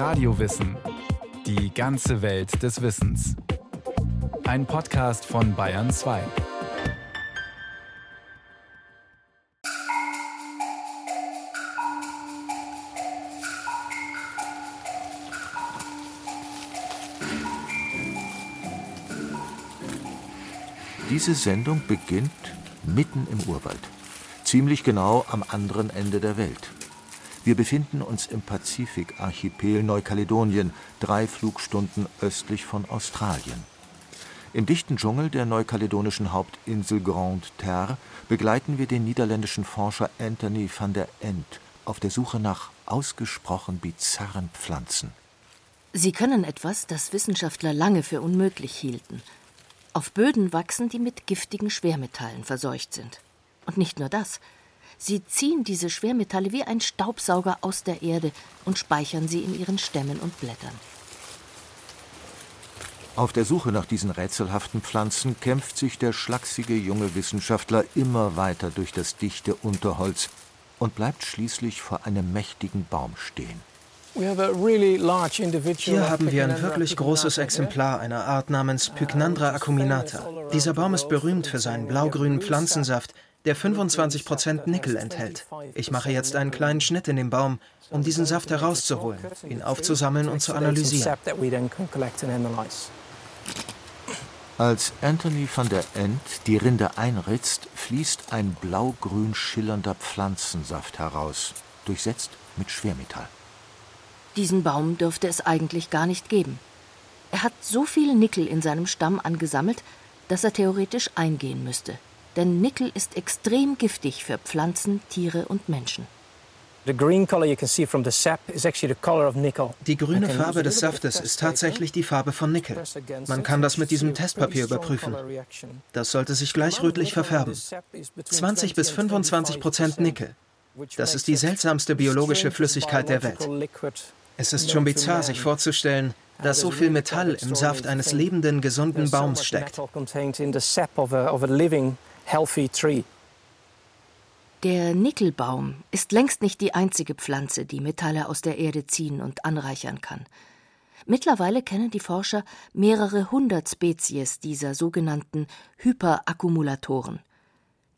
Radiowissen. Die ganze Welt des Wissens. Ein Podcast von Bayern 2. Diese Sendung beginnt mitten im Urwald, ziemlich genau am anderen Ende der Welt. Wir befinden uns im Pazifikarchipel Neukaledonien, drei Flugstunden östlich von Australien. Im dichten Dschungel der neukaledonischen Hauptinsel Grande Terre begleiten wir den niederländischen Forscher Anthony van der Ent auf der Suche nach ausgesprochen bizarren Pflanzen. Sie können etwas, das Wissenschaftler lange für unmöglich hielten. Auf Böden wachsen, die mit giftigen Schwermetallen verseucht sind. Und nicht nur das. Sie ziehen diese Schwermetalle wie ein Staubsauger aus der Erde und speichern sie in ihren Stämmen und Blättern. Auf der Suche nach diesen rätselhaften Pflanzen kämpft sich der schlachsige junge Wissenschaftler immer weiter durch das dichte Unterholz und bleibt schließlich vor einem mächtigen Baum stehen. Hier haben wir ein wirklich großes Exemplar einer Art namens Pycnandra acuminata. Dieser Baum ist berühmt für seinen blaugrünen Pflanzensaft, der 25% Nickel enthält. Ich mache jetzt einen kleinen Schnitt in den Baum, um diesen Saft herauszuholen, ihn aufzusammeln und zu analysieren. Als Anthony van der Ent die Rinde einritzt, fließt ein blaugrün schillernder Pflanzensaft heraus, durchsetzt mit Schwermetall. Diesen Baum dürfte es eigentlich gar nicht geben. Er hat so viel Nickel in seinem Stamm angesammelt, dass er theoretisch eingehen müsste denn Nickel ist extrem giftig für Pflanzen, Tiere und Menschen. Die grüne Farbe des Saftes ist tatsächlich die Farbe von Nickel. Man kann das mit diesem Testpapier überprüfen. Das sollte sich gleich rötlich verfärben. 20 bis 25 Prozent Nickel. Das ist die seltsamste biologische Flüssigkeit der Welt. Es ist schon bizarr, sich vorzustellen, dass so viel Metall im Saft eines lebenden, gesunden Baums steckt healthy tree. Der Nickelbaum ist längst nicht die einzige Pflanze, die Metalle aus der Erde ziehen und anreichern kann. Mittlerweile kennen die Forscher mehrere hundert Spezies dieser sogenannten Hyperakkumulatoren.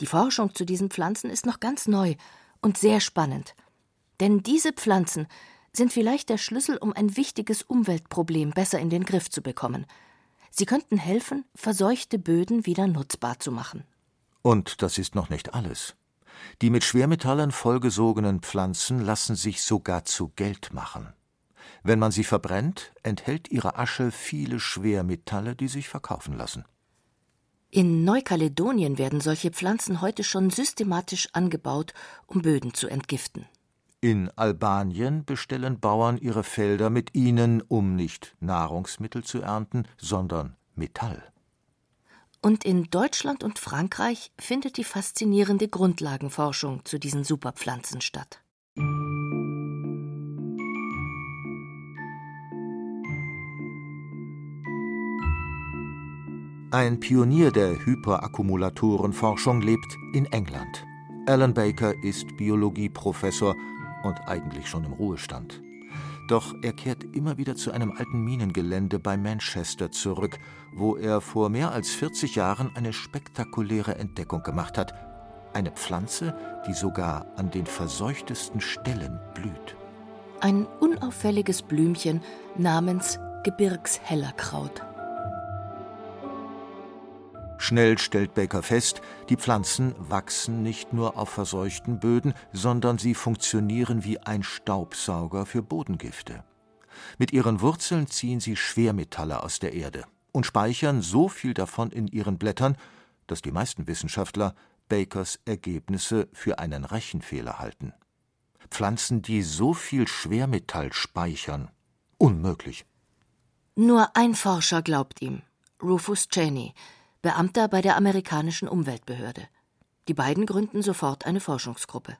Die Forschung zu diesen Pflanzen ist noch ganz neu und sehr spannend. Denn diese Pflanzen sind vielleicht der Schlüssel, um ein wichtiges Umweltproblem besser in den Griff zu bekommen. Sie könnten helfen, verseuchte Böden wieder nutzbar zu machen. Und das ist noch nicht alles. Die mit Schwermetallen vollgesogenen Pflanzen lassen sich sogar zu Geld machen. Wenn man sie verbrennt, enthält ihre Asche viele Schwermetalle, die sich verkaufen lassen. In Neukaledonien werden solche Pflanzen heute schon systematisch angebaut, um Böden zu entgiften. In Albanien bestellen Bauern ihre Felder mit ihnen, um nicht Nahrungsmittel zu ernten, sondern Metall. Und in Deutschland und Frankreich findet die faszinierende Grundlagenforschung zu diesen Superpflanzen statt. Ein Pionier der Hyperakkumulatorenforschung lebt in England. Alan Baker ist Biologieprofessor und eigentlich schon im Ruhestand. Doch er kehrt immer wieder zu einem alten Minengelände bei Manchester zurück, wo er vor mehr als 40 Jahren eine spektakuläre Entdeckung gemacht hat. Eine Pflanze, die sogar an den verseuchtesten Stellen blüht. Ein unauffälliges Blümchen namens Gebirgshellerkraut. Schnell stellt Baker fest, die Pflanzen wachsen nicht nur auf verseuchten Böden, sondern sie funktionieren wie ein Staubsauger für Bodengifte. Mit ihren Wurzeln ziehen sie Schwermetalle aus der Erde und speichern so viel davon in ihren Blättern, dass die meisten Wissenschaftler Bakers Ergebnisse für einen Rechenfehler halten. Pflanzen, die so viel Schwermetall speichern, unmöglich. Nur ein Forscher glaubt ihm, Rufus Cheney, Beamter bei der amerikanischen Umweltbehörde. Die beiden gründen sofort eine Forschungsgruppe.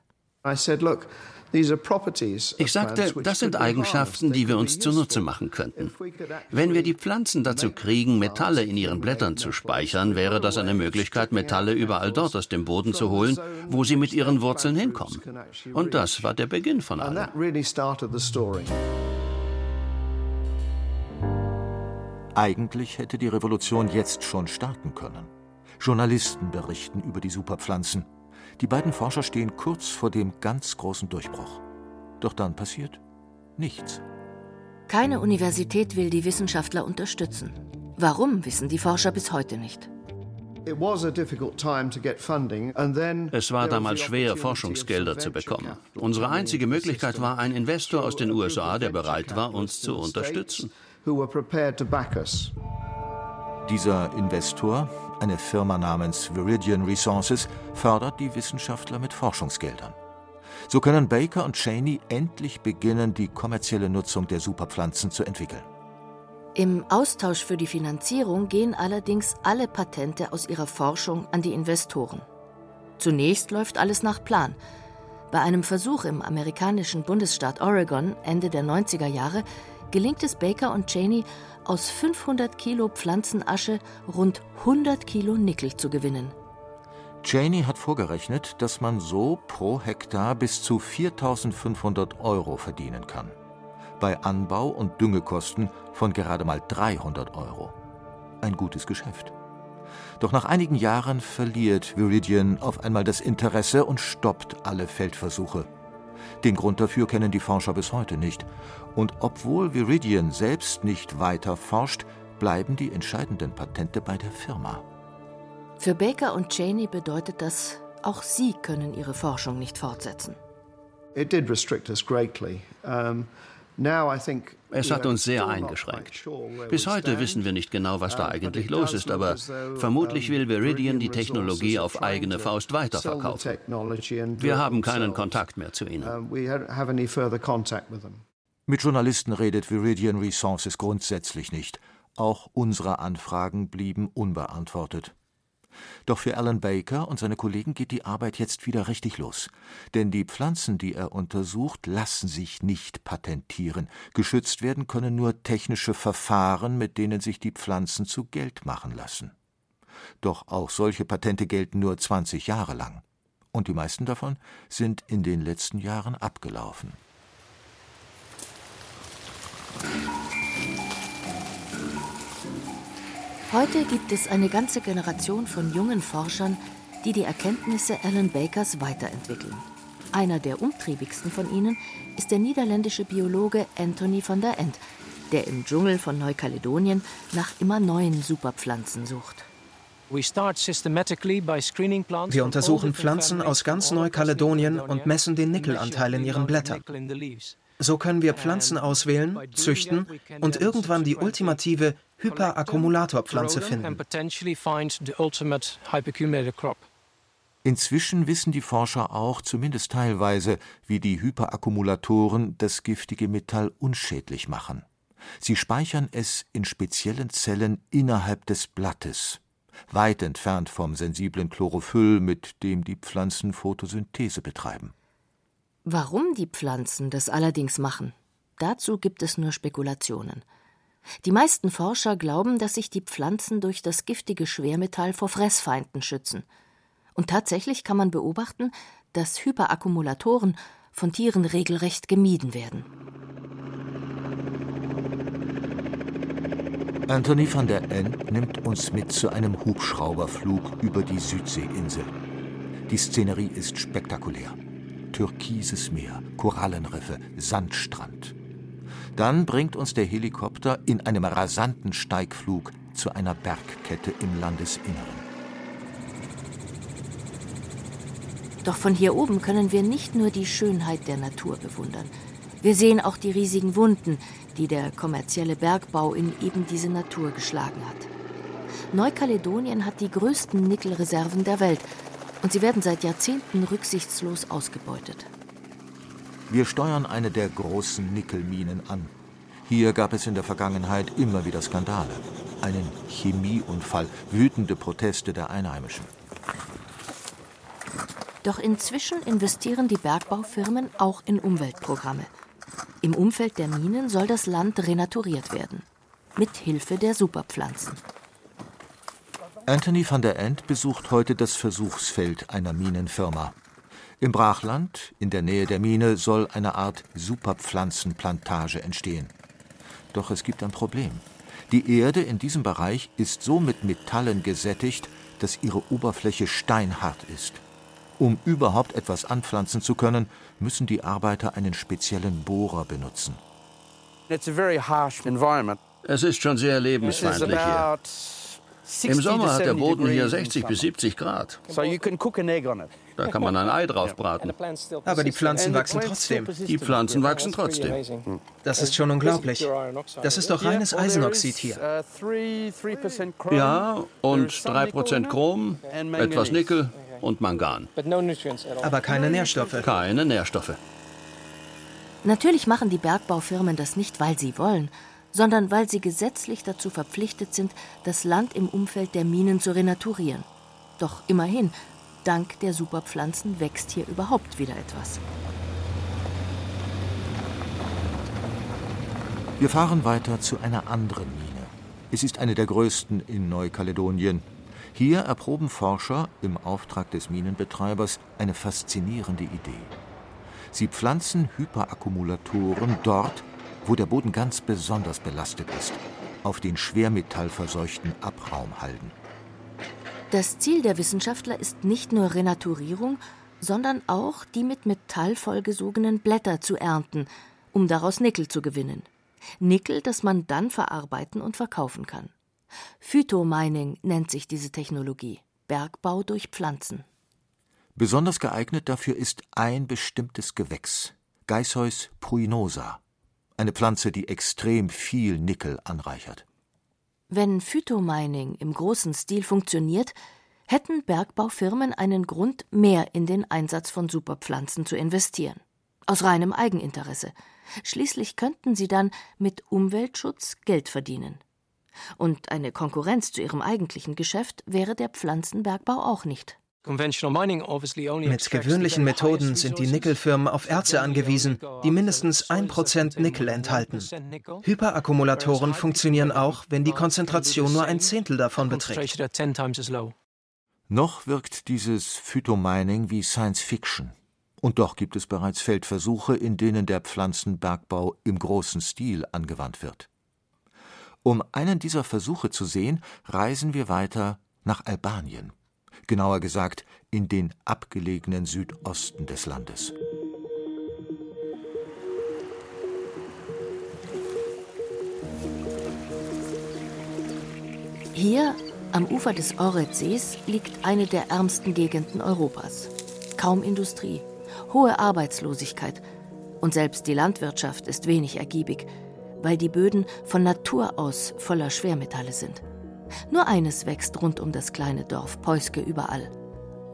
Ich sagte, das sind Eigenschaften, die wir uns zunutze machen könnten. Wenn wir die Pflanzen dazu kriegen, Metalle in ihren Blättern zu speichern, wäre das eine Möglichkeit, Metalle überall dort aus dem Boden zu holen, wo sie mit ihren Wurzeln hinkommen. Und das war der Beginn von allem. Eigentlich hätte die Revolution jetzt schon starten können. Journalisten berichten über die Superpflanzen. Die beiden Forscher stehen kurz vor dem ganz großen Durchbruch. Doch dann passiert nichts. Keine Universität will die Wissenschaftler unterstützen. Warum, wissen die Forscher bis heute nicht. Es war damals schwer, Forschungsgelder zu bekommen. Unsere einzige Möglichkeit war ein Investor aus den USA, der bereit war, uns zu unterstützen. Dieser Investor, eine Firma namens Viridian Resources, fördert die Wissenschaftler mit Forschungsgeldern. So können Baker und Cheney endlich beginnen, die kommerzielle Nutzung der Superpflanzen zu entwickeln. Im Austausch für die Finanzierung gehen allerdings alle Patente aus ihrer Forschung an die Investoren. Zunächst läuft alles nach Plan. Bei einem Versuch im amerikanischen Bundesstaat Oregon Ende der 90er Jahre gelingt es Baker und Cheney, aus 500 Kilo Pflanzenasche rund 100 Kilo Nickel zu gewinnen. Cheney hat vorgerechnet, dass man so pro Hektar bis zu 4500 Euro verdienen kann bei Anbau und Düngekosten von gerade mal 300 Euro. Ein gutes Geschäft. Doch nach einigen Jahren verliert Viridian auf einmal das Interesse und stoppt alle Feldversuche. Den Grund dafür kennen die Forscher bis heute nicht. Und obwohl Viridian selbst nicht weiter forscht, bleiben die entscheidenden Patente bei der Firma. Für Baker und Cheney bedeutet das, auch sie können ihre Forschung nicht fortsetzen. It did restrict us greatly. Um es hat uns sehr eingeschränkt. Bis heute wissen wir nicht genau, was da eigentlich los ist, aber vermutlich will Viridian die Technologie auf eigene Faust weiterverkaufen. Wir haben keinen Kontakt mehr zu ihnen. Mit Journalisten redet Viridian Resources grundsätzlich nicht. Auch unsere Anfragen blieben unbeantwortet. Doch für Alan Baker und seine Kollegen geht die Arbeit jetzt wieder richtig los. Denn die Pflanzen, die er untersucht, lassen sich nicht patentieren. Geschützt werden können nur technische Verfahren, mit denen sich die Pflanzen zu Geld machen lassen. Doch auch solche Patente gelten nur 20 Jahre lang. Und die meisten davon sind in den letzten Jahren abgelaufen. Heute gibt es eine ganze Generation von jungen Forschern, die die Erkenntnisse Alan Bakers weiterentwickeln. Einer der umtriebigsten von ihnen ist der niederländische Biologe Anthony van der End, der im Dschungel von Neukaledonien nach immer neuen Superpflanzen sucht. Wir untersuchen Pflanzen aus ganz Neukaledonien und messen den Nickelanteil in ihren Blättern. So können wir Pflanzen auswählen, züchten und irgendwann die ultimative Hyperakkumulatorpflanze finden. Inzwischen wissen die Forscher auch, zumindest teilweise, wie die Hyperakkumulatoren das giftige Metall unschädlich machen. Sie speichern es in speziellen Zellen innerhalb des Blattes, weit entfernt vom sensiblen Chlorophyll, mit dem die Pflanzen Photosynthese betreiben. Warum die Pflanzen das allerdings machen, dazu gibt es nur Spekulationen. Die meisten Forscher glauben, dass sich die Pflanzen durch das giftige Schwermetall vor Fressfeinden schützen. Und tatsächlich kann man beobachten, dass Hyperakkumulatoren von Tieren regelrecht gemieden werden. Anthony van der End nimmt uns mit zu einem Hubschrauberflug über die Südseeinsel. Die Szenerie ist spektakulär türkises Meer, Korallenriffe, Sandstrand. Dann bringt uns der Helikopter in einem rasanten Steigflug zu einer Bergkette im Landesinneren. Doch von hier oben können wir nicht nur die Schönheit der Natur bewundern. Wir sehen auch die riesigen Wunden, die der kommerzielle Bergbau in eben diese Natur geschlagen hat. Neukaledonien hat die größten Nickelreserven der Welt und sie werden seit Jahrzehnten rücksichtslos ausgebeutet. Wir steuern eine der großen Nickelminen an. Hier gab es in der Vergangenheit immer wieder Skandale. Einen Chemieunfall, wütende Proteste der Einheimischen. Doch inzwischen investieren die Bergbaufirmen auch in Umweltprogramme. Im Umfeld der Minen soll das Land renaturiert werden. Mit Hilfe der Superpflanzen. Anthony van der End besucht heute das Versuchsfeld einer Minenfirma. Im Brachland, in der Nähe der Mine, soll eine Art Superpflanzenplantage entstehen. Doch es gibt ein Problem. Die Erde in diesem Bereich ist so mit Metallen gesättigt, dass ihre Oberfläche steinhart ist. Um überhaupt etwas anpflanzen zu können, müssen die Arbeiter einen speziellen Bohrer benutzen. Es ist schon sehr lebensfeindlich hier. Im Sommer hat der Boden hier 60 bis 70 Grad. Da kann man ein Ei drauf braten. Aber die Pflanzen wachsen trotzdem. Die Pflanzen wachsen trotzdem. Das ist schon unglaublich. Das ist doch reines Eisenoxid hier. Ja, und 3% Chrom, etwas Nickel und Mangan. Aber keine Nährstoffe. Keine Nährstoffe. Natürlich machen die Bergbaufirmen das nicht, weil sie wollen, sondern weil sie gesetzlich dazu verpflichtet sind, das Land im Umfeld der Minen zu renaturieren. Doch immerhin, dank der Superpflanzen wächst hier überhaupt wieder etwas. Wir fahren weiter zu einer anderen Mine. Es ist eine der größten in Neukaledonien. Hier erproben Forscher im Auftrag des Minenbetreibers eine faszinierende Idee. Sie pflanzen Hyperakkumulatoren dort, wo der Boden ganz besonders belastet ist, auf den schwermetallverseuchten Abraumhalden. Das Ziel der Wissenschaftler ist nicht nur Renaturierung, sondern auch die mit Metall vollgesogenen Blätter zu ernten, um daraus Nickel zu gewinnen. Nickel, das man dann verarbeiten und verkaufen kann. Phytomining nennt sich diese Technologie. Bergbau durch Pflanzen. Besonders geeignet dafür ist ein bestimmtes Gewächs, Geisheus pruinosa eine Pflanze, die extrem viel Nickel anreichert. Wenn Phytomining im großen Stil funktioniert, hätten Bergbaufirmen einen Grund, mehr in den Einsatz von Superpflanzen zu investieren. Aus reinem Eigeninteresse. Schließlich könnten sie dann mit Umweltschutz Geld verdienen. Und eine Konkurrenz zu ihrem eigentlichen Geschäft wäre der Pflanzenbergbau auch nicht. Mit gewöhnlichen Methoden sind die Nickelfirmen auf Erze angewiesen, die mindestens 1% Nickel enthalten. Hyperakkumulatoren funktionieren auch, wenn die Konzentration nur ein Zehntel davon beträgt. Noch wirkt dieses Phytomining wie Science Fiction. Und doch gibt es bereits Feldversuche, in denen der Pflanzenbergbau im großen Stil angewandt wird. Um einen dieser Versuche zu sehen, reisen wir weiter nach Albanien genauer gesagt in den abgelegenen Südosten des Landes. Hier am Ufer des Oretsees liegt eine der ärmsten Gegenden Europas. Kaum Industrie, hohe Arbeitslosigkeit und selbst die Landwirtschaft ist wenig ergiebig, weil die Böden von Natur aus voller Schwermetalle sind. Nur eines wächst rund um das kleine Dorf Peuske überall: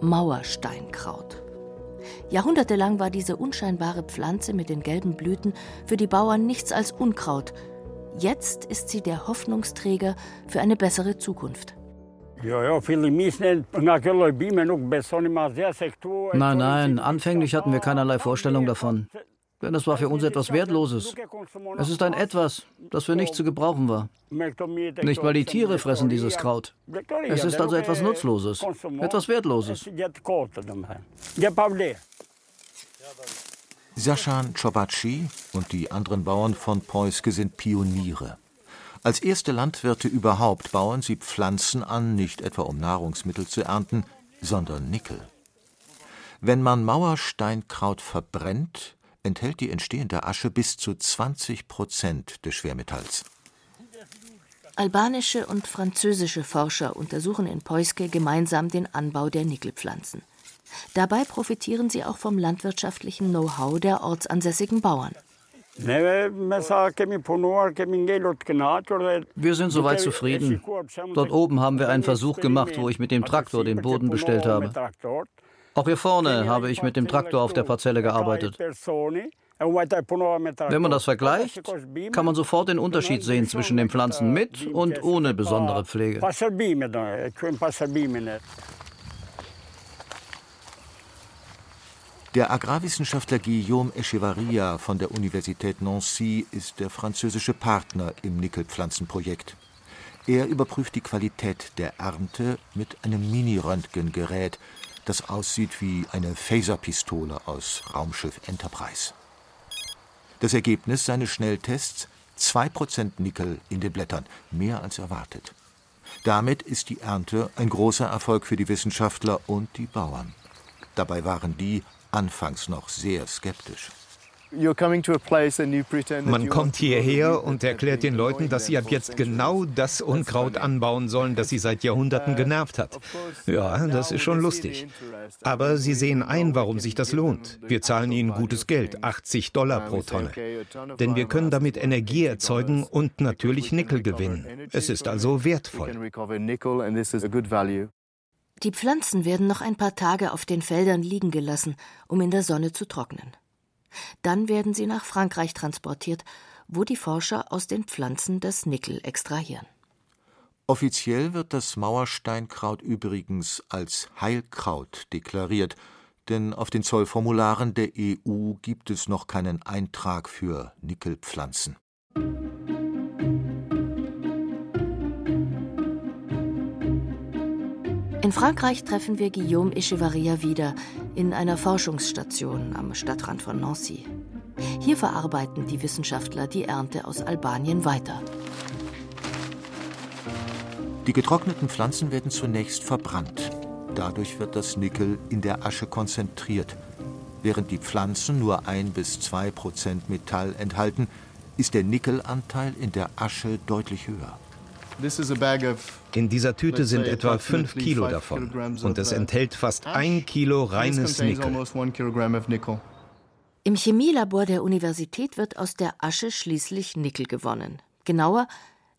Mauersteinkraut. Jahrhundertelang war diese unscheinbare Pflanze mit den gelben Blüten für die Bauern nichts als Unkraut. Jetzt ist sie der Hoffnungsträger für eine bessere Zukunft. Nein, nein, anfänglich hatten wir keinerlei Vorstellung davon. Denn es war für uns etwas Wertloses. Es ist ein Etwas, das für nichts zu gebrauchen war. Nicht mal die Tiere fressen dieses Kraut. Es ist also etwas Nutzloses, etwas Wertloses. Saschan Chobatschi und die anderen Bauern von Preuske sind Pioniere. Als erste Landwirte überhaupt bauen sie Pflanzen an, nicht etwa um Nahrungsmittel zu ernten, sondern Nickel. Wenn man Mauersteinkraut verbrennt, enthält die entstehende Asche bis zu 20 Prozent des Schwermetalls. Albanische und französische Forscher untersuchen in Peuske gemeinsam den Anbau der Nickelpflanzen. Dabei profitieren sie auch vom landwirtschaftlichen Know-how der ortsansässigen Bauern. Wir sind soweit zufrieden. Dort oben haben wir einen Versuch gemacht, wo ich mit dem Traktor den Boden bestellt habe. Auch hier vorne habe ich mit dem Traktor auf der Parzelle gearbeitet. Wenn man das vergleicht, kann man sofort den Unterschied sehen zwischen den Pflanzen mit und ohne besondere Pflege. Der Agrarwissenschaftler Guillaume Echevarria von der Universität Nancy ist der französische Partner im Nickelpflanzenprojekt. Er überprüft die Qualität der Ernte mit einem Mini-Röntgengerät, das aussieht wie eine Phaserpistole aus Raumschiff Enterprise. Das Ergebnis seines Schnelltests 2% Nickel in den Blättern, mehr als erwartet. Damit ist die Ernte ein großer Erfolg für die Wissenschaftler und die Bauern. Dabei waren die anfangs noch sehr skeptisch. Man kommt hierher und erklärt den Leuten, dass sie ab jetzt genau das Unkraut anbauen sollen, das sie seit Jahrhunderten genervt hat. Ja, das ist schon lustig. Aber sie sehen ein, warum sich das lohnt. Wir zahlen ihnen gutes Geld, 80 Dollar pro Tonne. Denn wir können damit Energie erzeugen und natürlich Nickel gewinnen. Es ist also wertvoll. Die Pflanzen werden noch ein paar Tage auf den Feldern liegen gelassen, um in der Sonne zu trocknen. Dann werden sie nach Frankreich transportiert, wo die Forscher aus den Pflanzen das Nickel extrahieren. Offiziell wird das Mauersteinkraut übrigens als Heilkraut deklariert, denn auf den Zollformularen der EU gibt es noch keinen Eintrag für Nickelpflanzen. In Frankreich treffen wir Guillaume Echevarria wieder in einer Forschungsstation am Stadtrand von Nancy. Hier verarbeiten die Wissenschaftler die Ernte aus Albanien weiter. Die getrockneten Pflanzen werden zunächst verbrannt. Dadurch wird das Nickel in der Asche konzentriert. Während die Pflanzen nur ein bis zwei Prozent Metall enthalten, ist der Nickelanteil in der Asche deutlich höher. In dieser Tüte sind etwa 5 Kilo davon und es enthält fast ein Kilo reines Nickel. Im Chemielabor der Universität wird aus der Asche schließlich Nickel gewonnen. Genauer,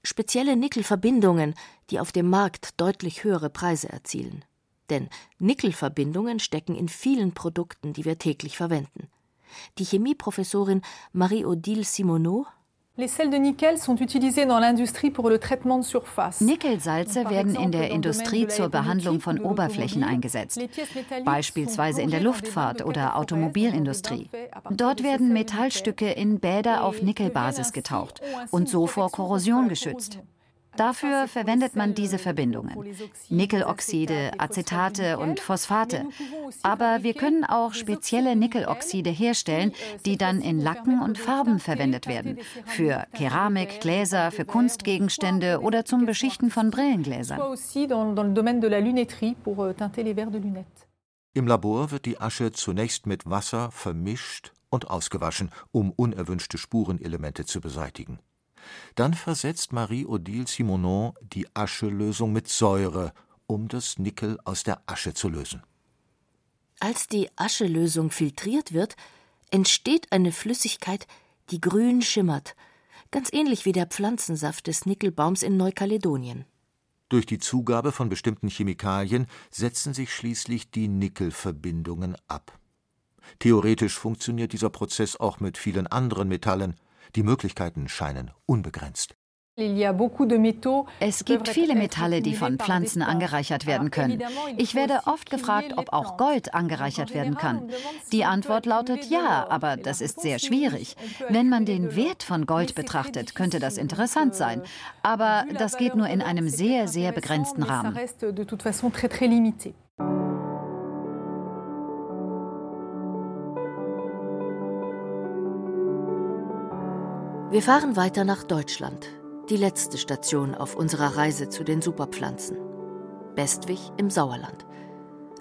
spezielle Nickelverbindungen, die auf dem Markt deutlich höhere Preise erzielen. Denn Nickelverbindungen stecken in vielen Produkten, die wir täglich verwenden. Die Chemieprofessorin Marie-Odile Simoneau Nickelsalze werden in der Industrie zur Behandlung von Oberflächen eingesetzt, beispielsweise in der Luftfahrt oder Automobilindustrie. Dort werden Metallstücke in Bäder auf Nickelbasis getaucht und so vor Korrosion geschützt. Dafür verwendet man diese Verbindungen. Nickeloxide, Acetate und Phosphate. Aber wir können auch spezielle Nickeloxide herstellen, die dann in Lacken und Farben verwendet werden. Für Keramik, Gläser, für Kunstgegenstände oder zum Beschichten von Brillengläsern. Im Labor wird die Asche zunächst mit Wasser vermischt und ausgewaschen, um unerwünschte Spurenelemente zu beseitigen. Dann versetzt Marie-Odile Simonon die Aschelösung mit Säure, um das Nickel aus der Asche zu lösen. Als die Aschelösung filtriert wird, entsteht eine Flüssigkeit, die grün schimmert, ganz ähnlich wie der Pflanzensaft des Nickelbaums in Neukaledonien. Durch die Zugabe von bestimmten Chemikalien setzen sich schließlich die Nickelverbindungen ab. Theoretisch funktioniert dieser Prozess auch mit vielen anderen Metallen, die Möglichkeiten scheinen unbegrenzt. Es gibt viele Metalle, die von Pflanzen angereichert werden können. Ich werde oft gefragt, ob auch Gold angereichert werden kann. Die Antwort lautet ja, aber das ist sehr schwierig. Wenn man den Wert von Gold betrachtet, könnte das interessant sein. Aber das geht nur in einem sehr, sehr begrenzten Rahmen. Wir fahren weiter nach Deutschland, die letzte Station auf unserer Reise zu den Superpflanzen. Bestwig im Sauerland.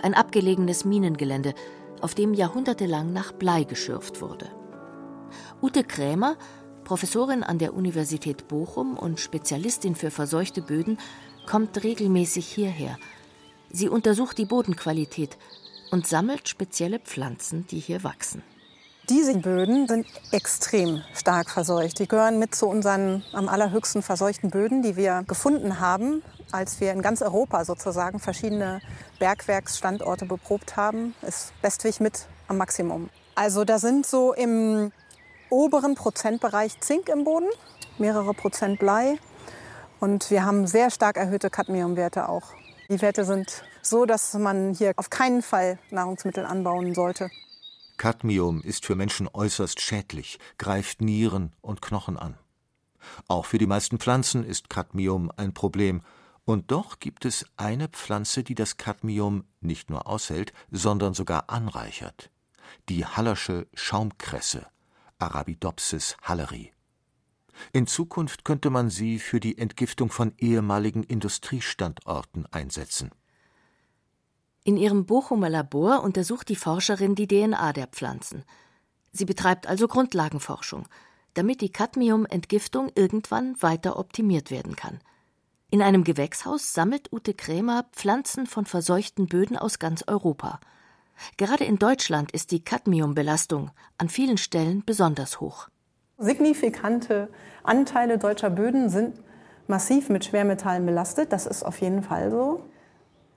Ein abgelegenes Minengelände, auf dem jahrhundertelang nach Blei geschürft wurde. Ute Krämer, Professorin an der Universität Bochum und Spezialistin für verseuchte Böden, kommt regelmäßig hierher. Sie untersucht die Bodenqualität und sammelt spezielle Pflanzen, die hier wachsen. Diese Böden sind extrem stark verseucht. Die gehören mit zu unseren am allerhöchsten verseuchten Böden, die wir gefunden haben, als wir in ganz Europa sozusagen verschiedene Bergwerksstandorte beprobt haben. Ist Westwig mit am Maximum. Also da sind so im oberen Prozentbereich Zink im Boden, mehrere Prozent Blei. Und wir haben sehr stark erhöhte Cadmiumwerte auch. Die Werte sind so, dass man hier auf keinen Fall Nahrungsmittel anbauen sollte. Cadmium ist für Menschen äußerst schädlich, greift Nieren und Knochen an. Auch für die meisten Pflanzen ist Cadmium ein Problem, und doch gibt es eine Pflanze, die das Cadmium nicht nur aushält, sondern sogar anreichert. Die Hallersche Schaumkresse, Arabidopsis halleri. In Zukunft könnte man sie für die Entgiftung von ehemaligen Industriestandorten einsetzen. In ihrem Bochumer Labor untersucht die Forscherin die DNA der Pflanzen. Sie betreibt also Grundlagenforschung, damit die Cadmium-Entgiftung irgendwann weiter optimiert werden kann. In einem Gewächshaus sammelt Ute Krämer Pflanzen von verseuchten Böden aus ganz Europa. Gerade in Deutschland ist die Cadmiumbelastung an vielen Stellen besonders hoch. Signifikante Anteile deutscher Böden sind massiv mit Schwermetallen belastet. Das ist auf jeden Fall so.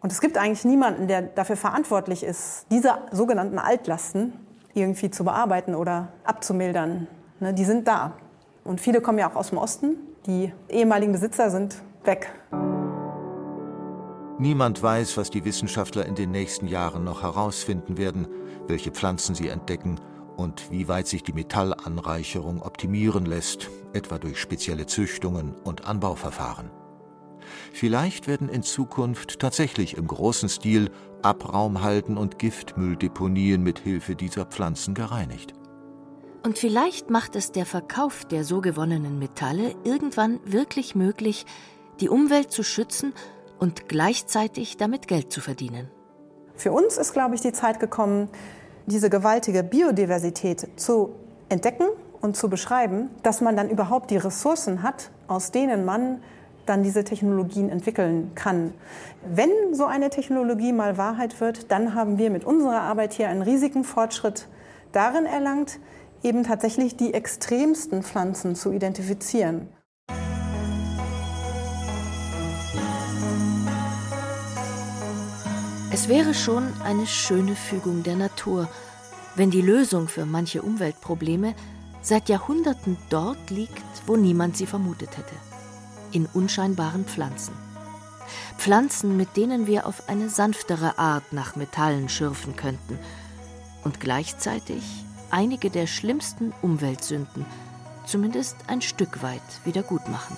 Und es gibt eigentlich niemanden, der dafür verantwortlich ist, diese sogenannten Altlasten irgendwie zu bearbeiten oder abzumildern. Ne, die sind da. Und viele kommen ja auch aus dem Osten. Die ehemaligen Besitzer sind weg. Niemand weiß, was die Wissenschaftler in den nächsten Jahren noch herausfinden werden, welche Pflanzen sie entdecken und wie weit sich die Metallanreicherung optimieren lässt, etwa durch spezielle Züchtungen und Anbauverfahren. Vielleicht werden in Zukunft tatsächlich im großen Stil Abraumhalden und Giftmülldeponien mit Hilfe dieser Pflanzen gereinigt. Und vielleicht macht es der Verkauf der so gewonnenen Metalle irgendwann wirklich möglich, die Umwelt zu schützen und gleichzeitig damit Geld zu verdienen. Für uns ist, glaube ich, die Zeit gekommen, diese gewaltige Biodiversität zu entdecken und zu beschreiben, dass man dann überhaupt die Ressourcen hat, aus denen man dann diese Technologien entwickeln kann. Wenn so eine Technologie mal Wahrheit wird, dann haben wir mit unserer Arbeit hier einen riesigen Fortschritt darin erlangt, eben tatsächlich die extremsten Pflanzen zu identifizieren. Es wäre schon eine schöne Fügung der Natur, wenn die Lösung für manche Umweltprobleme seit Jahrhunderten dort liegt, wo niemand sie vermutet hätte in unscheinbaren Pflanzen. Pflanzen, mit denen wir auf eine sanftere Art nach Metallen schürfen könnten und gleichzeitig einige der schlimmsten Umweltsünden zumindest ein Stück weit wieder gut machen.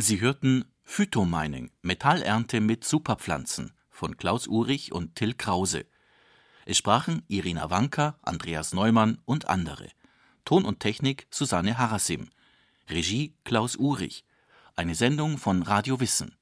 Sie hörten Phytomining, Metallernte mit Superpflanzen von Klaus Urich und Till Krause. Es sprachen Irina Wanka, Andreas Neumann und andere. Ton und Technik Susanne Harasim. Regie Klaus Urich. Eine Sendung von Radio Wissen.